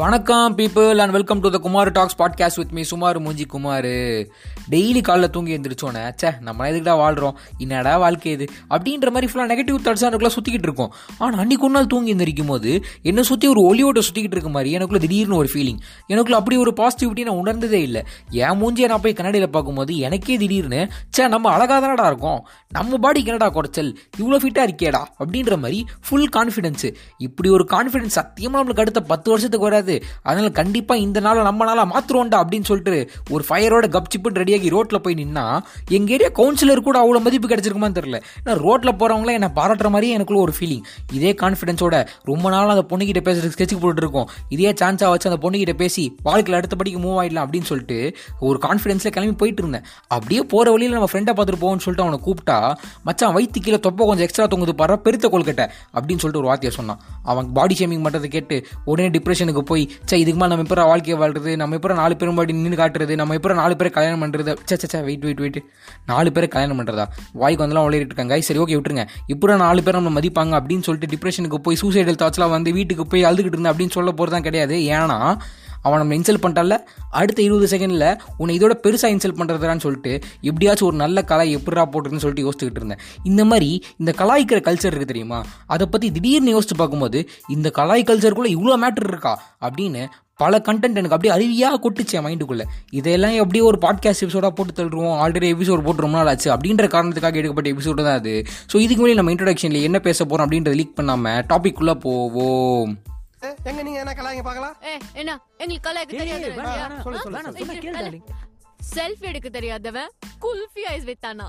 வணக்கம் people and welcome to the Kumar talks podcast with me சுமார் மூஞ்சி Kumar. Daily காலைல தூங்கி எழுந்திரிச்சோன்னே சே நம்ம எதுக்குடா வாழ்கிறோம் என்னடா வாழ்க்கை இது? அப்படின்ற மாதிரி ஃபுல்லாக நெகட்டிவ் தாட்ஸ் எனக்குள்ள சுற்றிக்கிட்டு இருக்கோம். ஆனால் அன்றைக்கு ஒரு நாள் தூங்கி எழுந்திரிக்கும் போது என்னை சுற்றி ஒரு ஒளியோட சுற்றிக்கிட்டு இருக்க மாதிரி எனக்குள்ள திடீர்னு ஒரு ஃபீலிங் எனக்குள்ள அப்படி ஒரு பாசிட்டிவிட்டி நான் உணர்ந்ததே இல்லை. என் மூஞ்சியை நான் போய் கண்ணாடியில் பார்க்கும்போது எனக்கே திடீர்னு சே நம்ம அழகாக தானடா இருக்கும்? நம்ம பாடிக்கு என்னடா குறைச்சல்? இவ்வளோ ஃபிட்டாக இருக்கேடா அப்படின்ற மாதிரி ஃபுல் கான்ஃபிடென்ஸு இப்படி ஒரு கான்ஃபிடென்ஸ் சத்தியமாக நம்மளுக்கு அடுத்த பத்து வருஷத்துக்கு வராது. அதனால கண்டிப்பாக இந்த நாளை நம்ம நாளாக மாற்றுவோம்டா அப்படின்னு சொல்லிட்டு ஒரு ஃபயரோட கப்சிப்புன்னு ரெடியாகி ரோட்டில் போய் நின்னா எங்கள் ஏரியா கவுன்சிலர் கூட அவ்வளோ மதிப்பு கிடைச்சிருக்குமான்னு தெரியல. ஏன்னா ரோட்டில் போகிறவங்களே என்னை பாராட்டுற மாதிரியே எனக்குள்ள ஒரு ஃபீலிங் இதே கான்ஃபிடென்ஸோட ரொம்ப நாள் அந்த பொண்ணுகிட்ட பேசுறதுக்கு ஸ்கெட்ச் போட்டு இருக்கோம். இதே சான்ஸாக வச்சு அந்த பொண்ணுகிட்ட பேசி வாழ்க்கையில் அடுத்தபடிக்கு மூவ் ஆயிடலாம் அப்படின்னு சொல்லிட்டு ஒரு கான்ஃபிடென்ஸில் கிளம்பி போயிட்டு இருந்தேன். அப்படியே போகிற வழியில் நம்ம ஃப்ரெண்டை பார்த்துட்டு போவோம்னு சொல்லிட்டு அவனை கூப்பிட்டா மச்சான் வயிற்று கீழே தொப்பை கொஞ்சம் எக்ஸ்ட்ரா தொங்குது பாரு பெருத்த கொள்கட்டை அப்படின்னு சொல்லிட்டு ஒரு வார்த்தையை சொன்னான். அவன் பாடி ஷேமிங் பண்ணுறதை கேட்டு உடனே டிப்ரெஷனுக்கு போய் சே இதுக்கு மேலே நம்ம இப்போ வாழ்க்கையை வாழ்றது? நம்ம இப்போ நாலு பேரும் முன்னாடி நின்று காட்டுறது? நம்ம இப்போ நாலு பேரை கல்யாணம் பண்ணுறது சே சே வெயிட் வெயிட் வெயிட் நாலு பேரை கல்யாணம் பண்ணுறதா வாய்க்கு வந்தெல்லாம் உழையிட்டு இருக்காங்க. சரி ஓகே விட்டுருங்க. இப்போ நாலு பேர் நம்ம மதிப்பாங்க அப்படின்னு சொல்லிட்டு டிப்ரெஷனுக்கு போய் சூசைடல் தாட்ஸ்லாம் வந்து வீட்டுக்கு போய் அழுதுகிட்டு இருந்தேன் அப்படின்னு சொல்ல போகிறதான் கிடையாது. ஏன்னா அவன் நம்ம இன்சல்ட் பண்ணிட்டால அடுத்த இருபது செகண்டில் உன்னை இதோட பெருசாக இன்சல்ட் பண்ணுறதான்னு சொல்லிட்டு எப்படியாச்சும் ஒரு நல்ல கலாய் எப்படா போட்டுருன்னு சொல்லிட்டு யோசிச்சுக்கிட்டு இருந்தேன். இந்த மாதிரி இந்த கலாய்க்கிற கல்ச்சர் இருக்குது தெரியுமா? அதை பற்றி திடீர்னு யோசிச்சு பார்க்கும்போது இந்த கலாய் கல்ச்சருக்குள்ளே இவ்வளோ மேட்டர் இருக்கா? அப்படின்னு பல கண்டென்ட் எனக்கு அப்படியே அருவியாக கொட்டுச்சு என் மைண்டுக்குள்ளே இதெல்லாம் எப்படியோ ஒரு பாட்காஸ்ட் எபிசோடாக போட்டு தள்ளுவோம் ஆல்ரெடி எபிசோட் போட்டு ரொம்ப நாள் ஆச்சு. அப்படின்ற காரணத்துக்காக எடுக்கப்பட்ட எபிசோடு தான் அது. ஸோ இதுக்கு முன்னாடி நம்ம இன்ட்ரடக்ஷனில் என்ன பேச போகிறோம் அப்படின்றத லீக் பண்ணாமல் டாபிக் உள்ள போவோம். எங்க நீங்க என்ன கலாய்ங்க பார்க்கலாம்? ஏ என்ன? எங்களுக்கு கலாய்க்க தெரியாது. செல்ஃபி எடுக்க தெரியாதவன் குல்ஃபி ஐஸ் வித்தானா?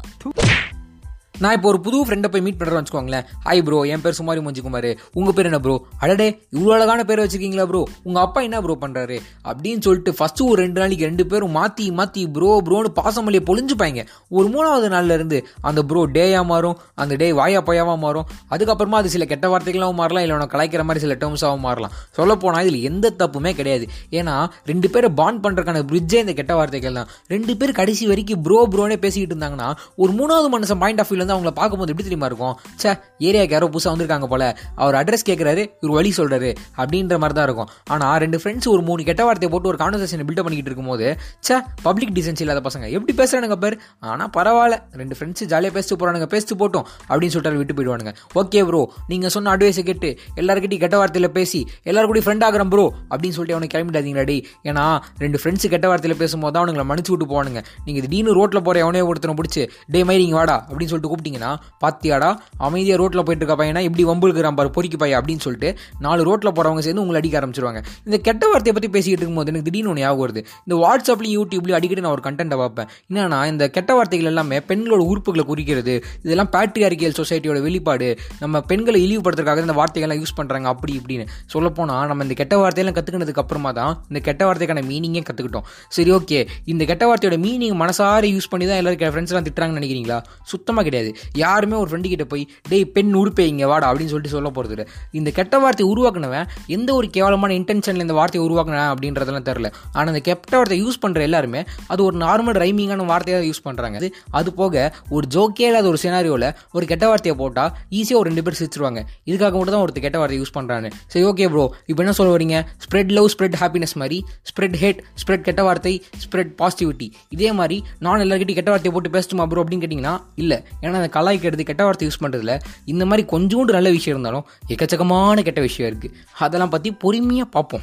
நான் இப்போ ஒரு புது ஃப்ரெண்டை போய் மீட் பண்ணுறேன்னு வச்சுக்கோங்களேன். ஹாய் ப்ரோ என் பேர் சுமாரி மஞ்சி குமார் உங்கள் பேர் என்ன ப்ரோ அடடே இவ்வளோ அழகான பேர் வச்சுருக்கீங்களா ப்ரோ உங்கள் அப்பா என்ன ப்ரோ பண்ணுறாரு அப்படின்னு சொல்லிட்டு ஃபஸ்ட்டு ஒரு ரெண்டு நாளைக்கு ரெண்டு பேரும் மாற்றி மாற்றி ப்ரோ ப்ரோன்னு பாசமல்லியை பொழிஞ்சுப்பாங்க. ஒரு மூணாவது நாள்லேருந்து அந்த ப்ரோ டேயாக மாறும் அந்த டே வாயா பையாவாக மாறும். அதுக்கப்புறமா அது சில கெட்ட வார்த்தைகளாகவும் மாறலாம் இல்லை உனக்கு கலாய்க்கிற மாதிரி சில டேர்ம்ஸாகவும் மாறலாம். சொல்லப்போனால் இதில் எந்த தப்புமே கிடையாது. ஏன்னா ரெண்டு பேரை பாண்ட் பண்ணுறதுக்கான பிரிட்ஜே இந்த கெட்ட வார்த்தைகள் தான். ரெண்டு பேர் கடைசி வரைக்கும் ப்ரோ ப்ரோனே பேசிக்கிட்டு இருந்தாங்கன்னா ஒரு மூணாவது மனுஷன் பாயிண்ட் ஆஃப் வியூவில் வந்து அவங்கள பார்க்கும்போது எப்படி தெரியுமா இருக்கும்? சே ஏரியாவுக்கு யாரோ புதுசாக வந்திருக்காங்க போல. அவர் அட்ரஸ் கேட்குறாரு இவர் வழி சொல்கிறாரு அப்படின்ற மாதிரி தான் இருக்கும். ஆனால் ரெண்டு ஃப்ரெண்ட்ஸ் ஒரு மூணு கெட்ட வார்த்தையை போட்டு ஒரு கான்வர்சேஷன் பில்ட் பண்ணிக்கிட்டு இருக்கும்போது சே பப்ளிக் டிசன்ஸ் இல்லாத பசங்க. எப்படி பேசுகிறானுங்க பேர்? ஆனால் பரவாயில்ல. ரெண்டு ஃப்ரெண்ட்ஸ் ஜாலியாக பேசிட்டு போகிறானுங்க பேசிட்டு போட்டோம் அப்படின்னு சொல்லிட்டு விட்டு போயிடுவானுங்க. ஓகே ப்ரோ நீங்கள் சொன்ன அட்வைஸை கேட்டு எல்லாருக்கிட்டையும் கெட்ட வார்த்தையில் பேசி எல்லாரும் கூட ஃப்ரெண்ட் ஆகிறோம் ப்ரோ அப்படின்னு சொல்லிட்டு அவனுக்கு கிளம்பிட்டாதீங்களா டேய். ஏன்னா ரெண்டு ஃப்ரெண்ட்ஸ் கெட்ட வார்த்தையில் பேசும்போது தான் அவனுங்களை மன்னிச்சு விட்டு போவானுங்க. நீங்கள் திடீர்னு ரோட்டில் போகிற எவனே ஒருத்தனை பிடிச்சி டே மாதிரி வாடா அப்படின்னு சொல்லிட்டு கூப்பிட்டீங்கன்னா பாத்தியாடா அமைதியாக ரோட்டில் போயிட்டு இருக்க பையனா எப்படி வம்புழுக்கிறான் பாரு பொறிக்கு பையன் அப்படின்னு சொல்லிட்டு நாலு ரோட்டில் போகிறவங்க சேர்ந்து உங்களை அடிக்க ஆரம்பிச்சிருவாங்க. இந்த கெட்ட வார்த்தையை பற்றி பேசிக்கிட்டு இருக்கும்போது எனக்கு திடீர்னு ஒன்று ஞாபகம் வருது. இந்த வாட்ஸ்அப்லையும் யூடியூப்லையும் அடிக்கடி நான் ஒரு கண்டென்ட்டை பார்ப்பேன். என்னன்னா இந்த கெட்ட வார்த்தைகள் எல்லாமே பெண்களோட உறுப்புகளை குறிக்கிறது. இதெல்லாம் பேட்ரியாரிக்கல் சொசைட்டியோட வெளிப்பாடு. நம்ம பெண்களை இழிவுபடுத்துறதுக்காக இந்த வார்த்தைகள்லாம் யூஸ் பண்ணுறாங்க அப்படி இப்படின்னு. சொல்லப்போனால் நம்ம இந்த கெட்ட வார்த்தையெல்லாம் கற்றுக்கினதுக்கு அப்புறமா தான் இந்த கெட்ட வார்த்தைக்கான மீனிங்கே கற்றுக்கிட்டோம் சரி ஓகே இந்த கெட்ட வார்த்தையோட மீனிங் மனசார யூஸ் பண்ணி தான் எல்லாரும் ஃப்ரெண்ட்ஸ்லாம் திட்டுறாங்கன்னு நினைக்கிறீங்களா? சுத்தமாக கிடையாது. யாருமே ஒரு ஃப்ரெண்டு கிட்ட போய் டேய் பெண் உடுப்பே இங்கே வாடா அப்படின்னு சொல்லிட்டு சொல்ல போகிறது இல்லை. இந்த கெட்ட வார்த்தையை உருவாக்குனவன் எந்த ஒரு கேவலமான இன்டென்ஷனில் இந்த வார்த்தையை உருவாக்குனேன் அப்படின்றதெல்லாம் தெரில ஆனால் இந்த கெட்ட வார்த்தை யூஸ் பண்ணுற எல்லாருமே அது ஒரு நார்மல் ரைமிங்கான வார்த்தையாக யூஸ் பண்ணுறாங்க அது அது போக ஒரு ஜோக்கே இல்லாத ஒரு சினாரியோவில் ஒரு கெட்ட வார்த்தையை போட்டால் ஈஸியாக ஒரு ரெண்டு பேர் சிரிச்சிருவாங்க. இதுக்காக மட்டும் தான் ஒருத்தர் கெட்ட வார்த்தை யூஸ் பண்ணுறான்னு சரி ஓகே ப்ரோ இப்போ என்ன சொல்ல வரீங்க? ஸ்ப்ரெட் லவ் ஸ்ப்ரெட் ஹாப்பினஸ் மாதிரி ஸ்ப்ரெட் ஹேட் ஸ்ப்ரெட் கெட்ட வார்த்தை ஸ்ப்ரெட் பாசிட்டிவிட்டி இதே மாதிரி நான் எல்லாருக்கிட்டையும் கெட்ட வார்த்தையை போட்டு பேசட்டுமா ப்ரோ அப்படின்னு கேட்டிங்கன்னா இல்லை. ஏன்னா அந்த கலாய்க்கிறது கெட்ட வார்த்தை யூஸ் பண்ணுறதுல இந்த மாதிரி கொஞ்சோண்டு நல்ல விஷயம் இருந்தாலும் எக்கச்சக்கமான கெட்ட விஷயம் இருக்குது அதெல்லாம் பற்றி பொறுமையாக பார்ப்போம்.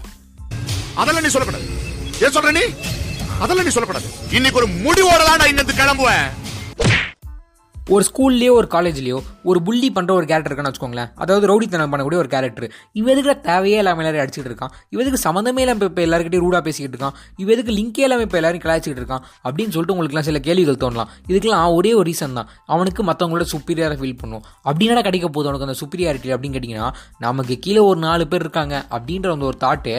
அதெல்லாம் நீ சொல்லக்கூடாது. ஏன் சொல்ற நீ? அதெல்லாம் நீ சொல்லக்கூடாது. இன்னைக்கு ஒரு முடிவோட தான் நான் இன்னது கிளம்புவேன். ஒரு ஸ்கூல்லேயோ ஒரு காலேஜ்லேயோ ஒரு புள்ளி பண்ணுற ஒரு கேரக்டர் இருக்கான்னு வச்சுக்கோங்களேன். அதாவது ரவுடித்தனம் பண்ணக்கூடிய ஒரு கேரக்டர் இவ தேவையே இல்லாமல் எல்லாரும் அடிச்சுட்டு இருக்கான்? இவதுக்கு சம்மந்தமே இல்லாமல் இப்போ எல்லாருக்கிட்டையும் ரூடாக பேசிக்கிட்டு இருக்கான்? இவ எதுக்கு லிங்கே இல்லாமல் இப்போ எல்லாரும் கலாய்ச்சிக்கிட்டு இருக்கான்? அப்படின்னு சொல்லிட்டு உங்களுக்குலாம் சில கேள்விகள் தோணலாம். இதுக்கெல்லாம் ஒரே ஒரு ரீசன் தான். அவனுக்கு மற்றவங்களோட சுப்பீரியராக ஃபீல் பண்ணும். அப்படின்னா கிடைக்க போகுது? அவனுக்கு அந்த சுப்பீரியாரிட்டி அப்படின்னு கேட்டிங்கன்னா நமக்கு கீழே ஒரு நாலு பேர் இருக்காங்க அப்படின்ற அந்த ஒரு தாட்டு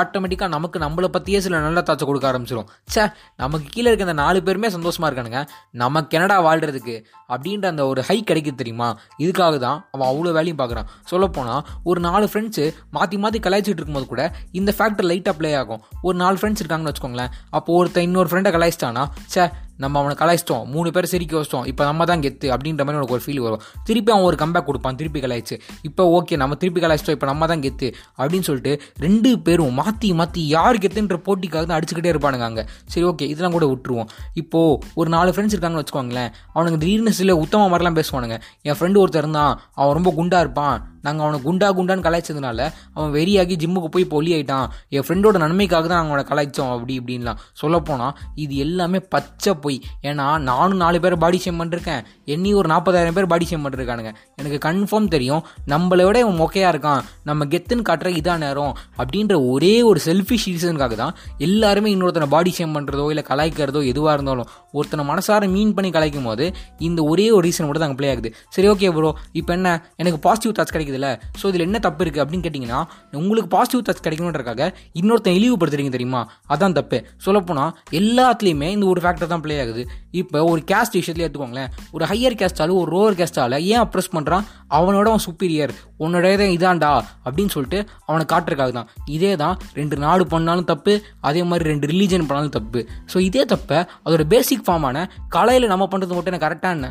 ஆட்டோமேட்டிக்காக நமக்கு நம்மளை பற்றியே சில நல்ல தாட்சை கொடுக்க ஆரம்பிச்சிடும் சே நமக்கு கீழே இருக்க அந்த நாலு பேருமே சந்தோஷமாக இருக்கானுங்க. நமக்கு என்னடா வாழ்கிறதுக்கு அப்படின்ற அந்த ஒரு ஹை கிடைக்குது தெரியுமா? இதுக்காக தான் அவன் அவ்வளோ வேலையும் பார்க்குறான். சொல்லப்போனால் ஒரு நாலு ஃப்ரெண்ட்ஸு மாற்றி மாற்றி கலாய்ச்சிட்டு இருக்கும்போது கூட இந்த ஃபேக்டர் லைட்டாக ப்ளே ஆகும். ஒரு நாலு ஃப்ரெண்ட்ஸ் இருக்காங்கன்னு வச்சுக்கோங்களேன். அப்போ ஒருத்தன் இன்னொரு ஃப்ரெண்டை கலாய்ச்சிட்டானா சே நம்ம அவனை கலாய்ச்சிட்டோம். மூணு பேர் சிரிக்க வச்சிட்டோம். இப்போ நம்ம தான் கெத்து அப்படின்ற மாதிரி உனக்கு ஒரு ஃபீல் வரும். திருப்பி அவன் ஒரு கம்பேக் கொடுப்பான். திருப்பி கலாய்ச்சி. இப்போ ஓகே நம்ம திருப்பி கலாய்ச்சிட்டோம். இப்போ நம்ம தான் கெத்து அப்படின்னு சொல்லிட்டு ரெண்டு பேரும் மாற்றி மாற்றி யார் கெத்துன்ற போட்டிக்காக தான் அடிச்சுக்கிட்டே இருப்பானுங்க அங்கே. சரி ஓகே இதெல்லாம் கூட விட்டுருவோம். இப்போது ஒரு நாலு ஃப்ரெண்ட்ஸ் இருக்காங்கன்னு வச்சுக்கோங்களேன். அவனுக்கு திடீர்னு சில உத்தம மாதிரிலாம் பேசுவானுங்க. என் ஃப்ரெண்டு ஒருத்தர் இருந்தான். அவன் ரொம்ப குண்டாக இருப்பான். நாங்கள் அவனை குண்டா குண்டான்னு கலாய்ச்சதுனால அவன் வெறியாகி ஜிம்முக்கு போய் பொலி ஆயிட்டான். என் ஃப்ரெண்டோட நன்மைக்காக தான் நாங்கள் அவனை கலாய்ச்சோம் அப்படி இப்படின்லாம். சொல்லப்போனால் இது எல்லாமே பச்சை பொய். ஏன்னா நானும் நாலு பேர் பாடி ஷேம் பண்ணிருக்கேன். என்னையும் ஒரு நாற்பதாயிரம் பேர் பாடி ஷேம் பண்ணிருக்கானுங்க. எனக்கு கன்ஃபார்ம் தெரியும். நம்மளை விட இவன் மொக்கையாக இருக்கான். நம்ம கெத்துன்னு காட்டுற இதான் நேரம் அப்படின்ற ஒரே ஒரு செல்ஃபிஷ் ரீசனுக்காக தான் எல்லாருமே இன்னொருத்தனை பாடி ஷேம் பண்ணுறதோ இல்லை கலாய்க்கிறதோ எதுவாக இருந்தாலும் ஒருத்தனை மனசார மீன் பண்ணி கலாய்க்கும் போது இந்த ஒரே ஒரு ரீசன் மட்டும் தான் ப்ளே ஆகுது. சரி ஓகே ப்ரோ இப்போ என்ன? எனக்கு பாசிட்டிவ் தாட்ஸ் கிடைக்குதுல்ல. ஸோ இதில் என்ன தப்பு இருக்குது அப்படின்னு கேட்டிங்கன்னா உங்களுக்கு பாசிட்டிவ் தாட்ஸ் கிடைக்கணுன்றக்காக இன்னொருத்தன் இழிவுபடுத்துறீங்க தெரியுமா? அதான் தப்பு. சொல்லப்போனால் எல்லாத்துலேயுமே இந்த ஒரு ஃபேக்டர் தான் ப்ளே ஆகுது. இப்போ ஒரு கேஸ்ட் விஷயத்துலேயே எடுத்துக்கோங்களேன். ஒரு ஹையர் கேஸ்டாலும் ஒரு ரோவர் கேஸ்டால ஏன் அப்ரெஸ் பண்ணுறான் அவனோட அவன் சுப்பீரியர் உன்னோட இதான் இதான்டா அப்படின்னு சொல்லிட்டு அவனை காட்டுறதுக்காக தான். இதே தான் ரெண்டு நாடு பண்ணாலும் தப்பு அதே மாதிரி ரெண்டு ரிலீஜன் பண்ணாலும் தப்பு. ஸோ இதே தப்பை அதோட பேசிக் ஃபார்மான கலையில் நம்ம பண்ணுறது மட்டும் என்ன கரெக்டாக என்ன?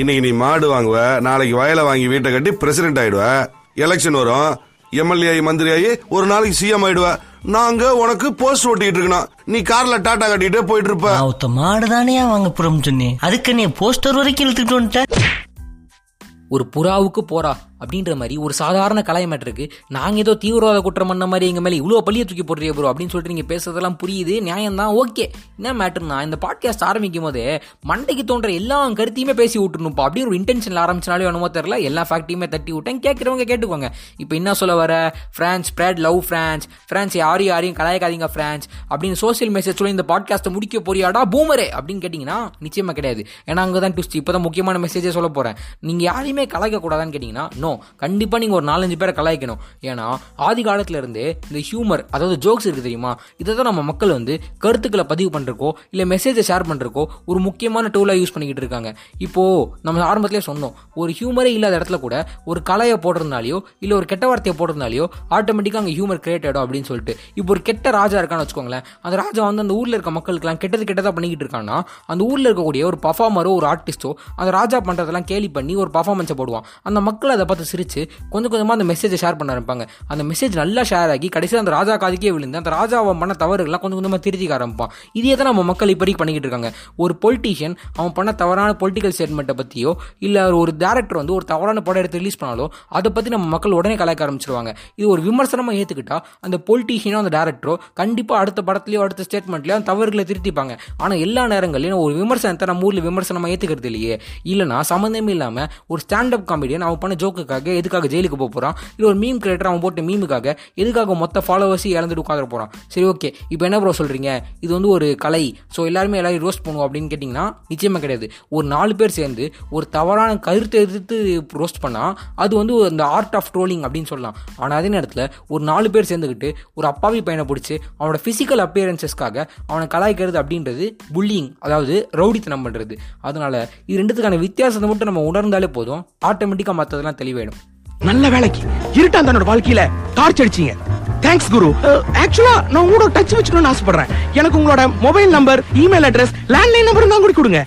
இன்னைக்கு நீ மாடு வாங்குவ நாளைக்கு வயலை வாங்கி வீட்டை கட்டி பிரசிடென்ட் ஆயிடுவ. எலெக்ஷன் வரும் எம்எல்ஏ ஆகி மந்திரி ஆகி ஒரு நாளைக்கு சிஎம் ஆயிடுவ. நாங்க உனக்கு போஸ்ட் ஓட்டிட்டு இருக்கணும். நீ கார்ல டாட்டா கட்டிட்டு போயிட்டு இருப்ப. மாடு தானே வாங்க போறோம் சொன்னேன். அதுக்கு நீ போஸ்டர் வரைக்கும் இழுத்துட்டு வந்துட்ட. ஒரு புறாவுக்கு போறா. அப்படின்ற மாதிரி ஒரு சாதாரண கலாய் மேட்டருக்கு நாங்கள் ஏதோ தீவிரவாத குற்றம் பண்ண மாதிரி எங்கள் மேலே இவ்வளோ பள்ளியை தூக்கி போடுறிய ப்ரோ அப்படின்னு சொல்லிட்டு நீங்கள் பேசுறதெல்லாம் புரியுது நியாயம் தான் ஓகே என்ன மேட்டர்னா இந்த பாட்காஸ்ட் ஆரம்பிக்கும் போதே மண்டைக்கு தோன்ற எல்லா கருத்தையுமே பேசி விட்டுருணும்ப்பா அப்படின்னு ஒரு இன்டென்ஷனில் ஆரம்பிச்சினாலே என்னமோ தெரில எல்லா ஃபேக்ட்ரியுமே தட்டி விட்டேன். கேட்குறவங்க கேட்டுக்கோங்க. இப்போ என்ன சொல்ல வர? Friends spread love friends friends யாரையும் யாரையும் கலாய்க்காதீங்க ஃப்ரான்ஸ் அப்படின்னு சோசியல் மெசேஜ் சொல்லி இந்த பாட்காஸ்ட்டை முடிக்க போறியாடா பூமரே அப்படின்னு கேட்டிங்கன்னா நிச்சயமாக கிடையாது. ஏன்னா அங்கே தான் ட்விஸ்ட் இப்போ தான் முக்கியமான மெசேஜே சொல்ல போகிறேன் நீங்கள் யாரையுமே கலாய்க்கக்கூடாதான்னு கேட்டிங்கன்னா நோ கண்டிப்பாக நீங்கள் ஒரு நாலஞ்சு பேரை கலாய்க்கணும். ஏன்னா ஆதி காலத்துலேருந்தே இந்த ஹியூமர் அதாவது ஜோக்ஸ் இருக்குது தெரியுமா? இதை தான் நம்ம மக்கள் வந்து கருத்துக்களை பதிவு பண்ணுறக்கோ இல்லை மெசேஜை ஷேர் பண்ணுறக்கோ ஒரு முக்கியமான டூலாக யூஸ் பண்ணிக்கிட்டு இருக்காங்க. இப்போது நம்ம ஆரம்பத்திலே சொன்னோம் ஒரு ஹியூமரே இல்லாத இடத்துல கூட ஒரு கலையை போடுறதுனாலையோ இல்லை ஒரு கெட்ட வார்த்தையை போடுறதுனாலையோ ஆட்டோமேட்டிக்காக அங்கே ஹியூமர் கிரியேட் ஆகிடும் அப்படின்னு சொல்லிட்டு. இப்போ ஒரு கெட்ட ராஜா இருக்கான்னு வச்சுக்கோங்களேன் அந்த ராஜா வந்து அந்த ஊரில் இருக்க மக்களுக்கெல்லாம் கெட்டது கெட்டதாக பண்ணிக்கிட்டு இருக்கான்னா அந்த ஊரில் இருக்கக்கூடிய ஒரு பர்ஃபார்மரோ ஒரு ஆர்டிஸ்ட்டோ அந்த ராஜா பண்ணுறதெல்லாம் கேலி பண்ணி ஒரு பர்ஃபார்மன்ஸை போடுவான். அந்த மக்கள் அதை பார்த்து சிரிச்சு கொஞ்சம் கொஞ்சமாக அந்த மெசேஜை ஷேர் பண்ண ஆரம்பிப்பாங்க. அந்த மெசேஜ் நல்லா ஷேர் ஆகி கடைசியில் அந்த ராஜா காதுக்கே விழுந்து அந்த ராஜா அவன் பண்ண தவறுகள்லாம் கொஞ்சம் கொஞ்சமாக திருத்திக்க ஆரம்பிப்பான். இதே தான் நம்ம மக்கள் இப்படி பண்ணிக்கிட்டு இருக்காங்க. ஒரு பொலிட்டீஷியன் அவன் பண்ண தவறான பொலிட்டிக்கல் ஸ்டேட்மெண்ட்டை பற்றியோ இல்லை ஒரு டேரக்டர் வந்து ஒரு தவறான படம் எடுத்து ரிலீஸ் பண்ணாலோ அதை பற்றி நம்ம மக்கள் உடனே கலாய்க்க ஆரம்பிச்சிருவாங்க. இது ஒரு விமர்சனமாக ஏற்றுக்கிட்டா அந்த பொலிட்டீஷியனோ அந்த டேரக்டரோ கண்டிப்பாக அடுத்த படத்துலையோ அடுத்த ஸ்டேட்மெண்ட்லையோ அந்த தவறுகளை திருத்திப்பாங்க. ஆனால் எல்லா நேரங்களையும் ஒரு விமர்சனத்தை நம்ம ஊரில் விமர்சனமாக ஏற்றுக்கிறது இல்லையே. இல்லைனா சம்மந்தமே இல்லாமல் ஒரு ஸ்டாண்டப் காமெடியன் அவன் பண்ண ஜோக்குக்காக எதுக்காக ஜெயிலுக்கு போக போகிறான் இல்லை ஒரு மீம் கிரியேட்டர் அவன் போட்ட மீமுக்காக எதுக்காக மொத்த ஃபாலோவர்ஸையும் இழந்துட்டு உட்கார போகிறான் சரி ஓகே இப்போ என்ன ப்ரோ சொல்கிறீங்க இது வந்து ஒரு கலை. ஸோ எல்லாருமே எல்லாரும் ரோஸ்ட் பண்ணுவோம் அப்படின்னு கேட்டிங்கன்னா நிச்சயமாக கிடையாது. ஒரு நாலு பேர் சேர்ந்து ஒரு தவறான கருத்தை எதிர்த்து ரோஸ்ட் பண்ணால் அது வந்து அந்த ஆர்ட் ஆஃப் ட்ரோலிங் அப்படின்னு சொல்லலாம். ஆனால் அதே நேரத்தில் ஒரு நாலு பேர் சேர்ந்துக்கிட்டு ஒரு அப்பாவி பையனை பிடிச்சி அவனோட ஃபிசிக்கல் அப்பியரன்சஸ்க்காக அவனை கலாய்க்கிறது அப்படின்றது புல்லிங் அதாவது ரவுடித்தனம் பண்ணுறது அதனால இது ரெண்டுத்துக்கான வித்தியாசத்தை மட்டும் நம்ம உணர்ந்தாலே போதும். ஆட்டோமேட்டிக்காக மற்றதெல்லாம் வேணும். நல்ல வேலைக்கு இருட்டா தன்னோட வாழ்க்கையில? டார்ச் அடிச்சீங்க. தேங்க்ஸ் குரு. ஆக்சுவலா நான் உங்களோட டச் வச்சுக்கணும்னு ஆசைப்படுறேன். எனக்கு உங்களோட mobile number email address landline number தான் கூட கொடுங்க.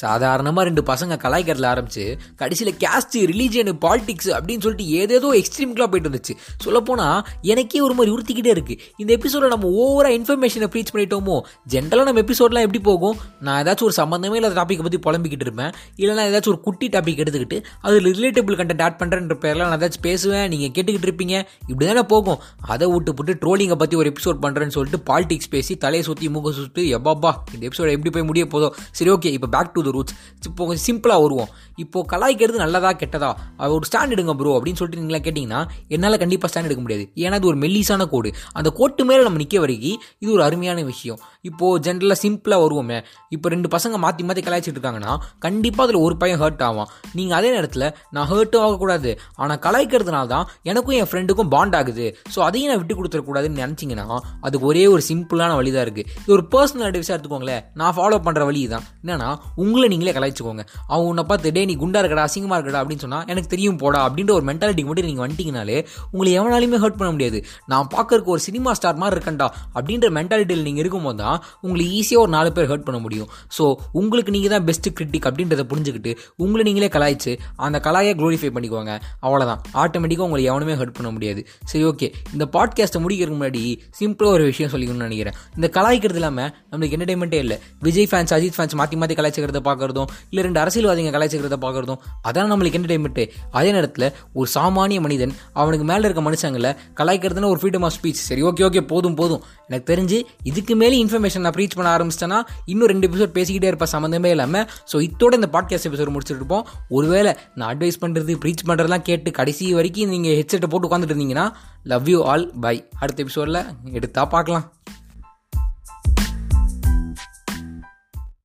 சாதாரணமாக ரெண்டு பசங்க கலாய்க்கிறதுல ஆரம்பிச்சு கடைசியில் கேஸ்ட் ரிலீஜியனு பாலிடிக்ஸ் அப்படின்னு சொல்லிட்டு ஏதேதோ எக்ஸ்ட்ரீம்க்குலாம் போயிட்டு இருந்துச்சு. சொல்லப்போனால் எனக்கே ஒரு மாதிரி உறுத்திக்கிட்டே இருக்குது இந்த எபிசோடில் நம்ம ஓவராக இன்ஃபர்மேஷனை ப்ரீச் பண்ணிட்டோமோ? ஜென்ரலாக நம்ம எபிசோட்லாம் எப்படி போகும்? நான் ஏதாச்சும் ஒரு சம்மந்தமே இல்லாத டாப்பிக்கை பற்றி புலம்பிக்கிட்டு இருப்பேன். இல்லைனா ஏதாச்சும் ஒரு குட்டி டாபிக் எடுத்துக்கிட்டு அதில் ரிலேட்டபிள் கண்டென்ட் ஆட் பண்ணுறேன்ற பேரில் நான் ஏதாச்சும் பேசுவேன் நீங்கள் கேட்டுக்கிட்டு இருப்பீங்க. இப்படி தானே போகும். அதை விட்டு போட்டு ட்ரோலிங்கை பற்றி ஒரு எபிசோட் பண்ணுறேன்னு சொல்லிட்டு பாலிடிக்ஸ் பேசி தலையை சுற்றி மூக்க சுற்றி எப்பாப்பா இந்த எபிசோட எப்படி போய் முடிய போதும் சரி ஓகே இப்போ பேக் டு த ரூட்ஸ் இப்போ கொஞ்சம் சிம்பிளாக வருவோம். இப்போ கலாய்க்கிறது நல்லதா கெட்டதா? ஒரு ஸ்டாண்ட் எடுங்க ப்ரோ அப்படின்னு சொல்லிட்டு நீங்களா கேட்டிங்கன்னா என்னால் கண்டிப்பாக ஸ்டாண்ட் எடுக்க முடியாது. ஏன்னா அது ஒரு மெல்லிசான கோடு. அந்த கோட்டு மேலே நம்ம நிற்க வரைக்கும் இது ஒரு அருமையான விஷயம். இப்போது ஜென்ரலாக சிம்பிளாக வருவோமே. இப்போ ரெண்டு பசங்க மாற்றி மாற்றி கலாய்ச்சிட்டு இருக்காங்கன்னா கண்டிப்பாக அதில் ஒரு பையன் ஹர்ட் ஆகும் நீங்கள் அதே நேரத்தில் நான் ஹர்ட்டும் ஆகக்கூடாது. ஆனால் கலாய்க்கிறதுனால தான் எனக்கும் என் ஃப்ரெண்டுக்கும் பாண்ட் ஆகுது. ஸோ அதையும் நான் விட்டு கொடுத்துடக்கூடாதுன்னு நினச்சிங்கன்னா அதுக்கு ஒரே ஒரு சிம்பிளான வழி தான் இருக்குது இது ஒரு பர்சனல் அட்வைஸாக எடுத்துக்கோங்களேன். நான் ஃபாலோ பண்ணுற வழி தான் என்னென்னா உங்கள் உங்களை நீங்களே கலாய்ச்சிக்கோங்க. அவங்க உன்னை பார்த்து டே நீ குண்டா இருக்கடா அசிங்கமாக இருக்கடா அப்படின்னு சொன்னால் எனக்கு தெரியும் போடா அப்படின்ற ஒரு மென்டாலிட்டிக்கு மட்டும் நீங்கள் வந்துட்டீங்கனாலே உங்களை எவனாலையுமே ஹர்ட் பண்ண முடியாது. நான் பார்க்கறக்கு ஒரு சினிமா ஸ்டார் மாதிரி இருக்கேன்டா அப்படின்ற மென்டாலிட்டியில் நீங்கள் இருக்கும்போது தான் உங்களை ஈஸியாக ஒரு நாலு பேர் ஹர்ட் பண்ண முடியும். ஸோ உங்களுக்கு நீங்கள் தான் பெஸ்ட் கிரிட்டிக் அப்படின்றத புரிஞ்சுக்கிட்டு உங்களை நீங்களே கலாய்ச்சு அந்த கலாயை க்ளோரிஃபை பண்ணிக்கோங்க. அவ்வளோதான் ஆட்டோமேட்டிக்காக உங்களை எவனுமே ஹர்ட் பண்ண முடியாது. சரி ஓகே இந்த பாட்காஸ்ட்டை முடிக்கிறதுக்கு முன்னாடி சிம்பிளாக ஒரு விஷயம் சொல்லிக்கணும்னு நினைக்கிறேன். இந்த கலாய்க்கிறது இல்லாமல் நம்மளுக்கு என்டர்டைன்மெண்ட்டே இல்லை. விஜய் ஃபேன்ஸ் அஜித் ஃபேன்ஸ் மாற்றி மாற்றி கலாய்ச்சிக்கிறத பார்க்குறதும் இல்லை ரெண்டு அரசியல்வாதிங்க கலாய்ச்சிக்கிறத பார்க்குறதும் அதான் நம்மளுக்கு என்டர்டைன்மெண்ட்டு அதே நேரத்தில் ஒரு சாமானிய மனிதன் அவனுக்கு மேலே இருக்க மனுஷங்களை கலாய்க்கிறதுன்னு ஒரு ஃப்ரீடம் ஆஃப் ஸ்பீச் சரி ஓகே ஓகே போதும் போதும். எனக்கு தெரிஞ்சு இதுக்கு மேலே இன்ஃபர்மேஷன் நான் ப்ரீச் பண்ண ஆரம்பிச்சிட்டேன்னா இன்னும் ரெண்டு எபிசோட் பேசிக்கிட்டே இருப்பேன் சம்மந்தமே இல்லாமல் ஸோ இதோட இந்த பாட்காஸ்ட் எபிசோட் முடிச்சுட்டு இருப்போம். ஒருவேளை நான் அட்வைஸ் பண்ணுறது ப்ரீச் பண்ணுறதுலாம் கேட்டு கடைசி வரைக்கும் நீங்கள் ஹெட்செட்டை போட்டு உட்காந்துட்டு இருந்தீங்கன்னா லவ் யூ ஆல் பை அடுத்த எபிசோடில் எடுத்தால் பார்க்கலாம்.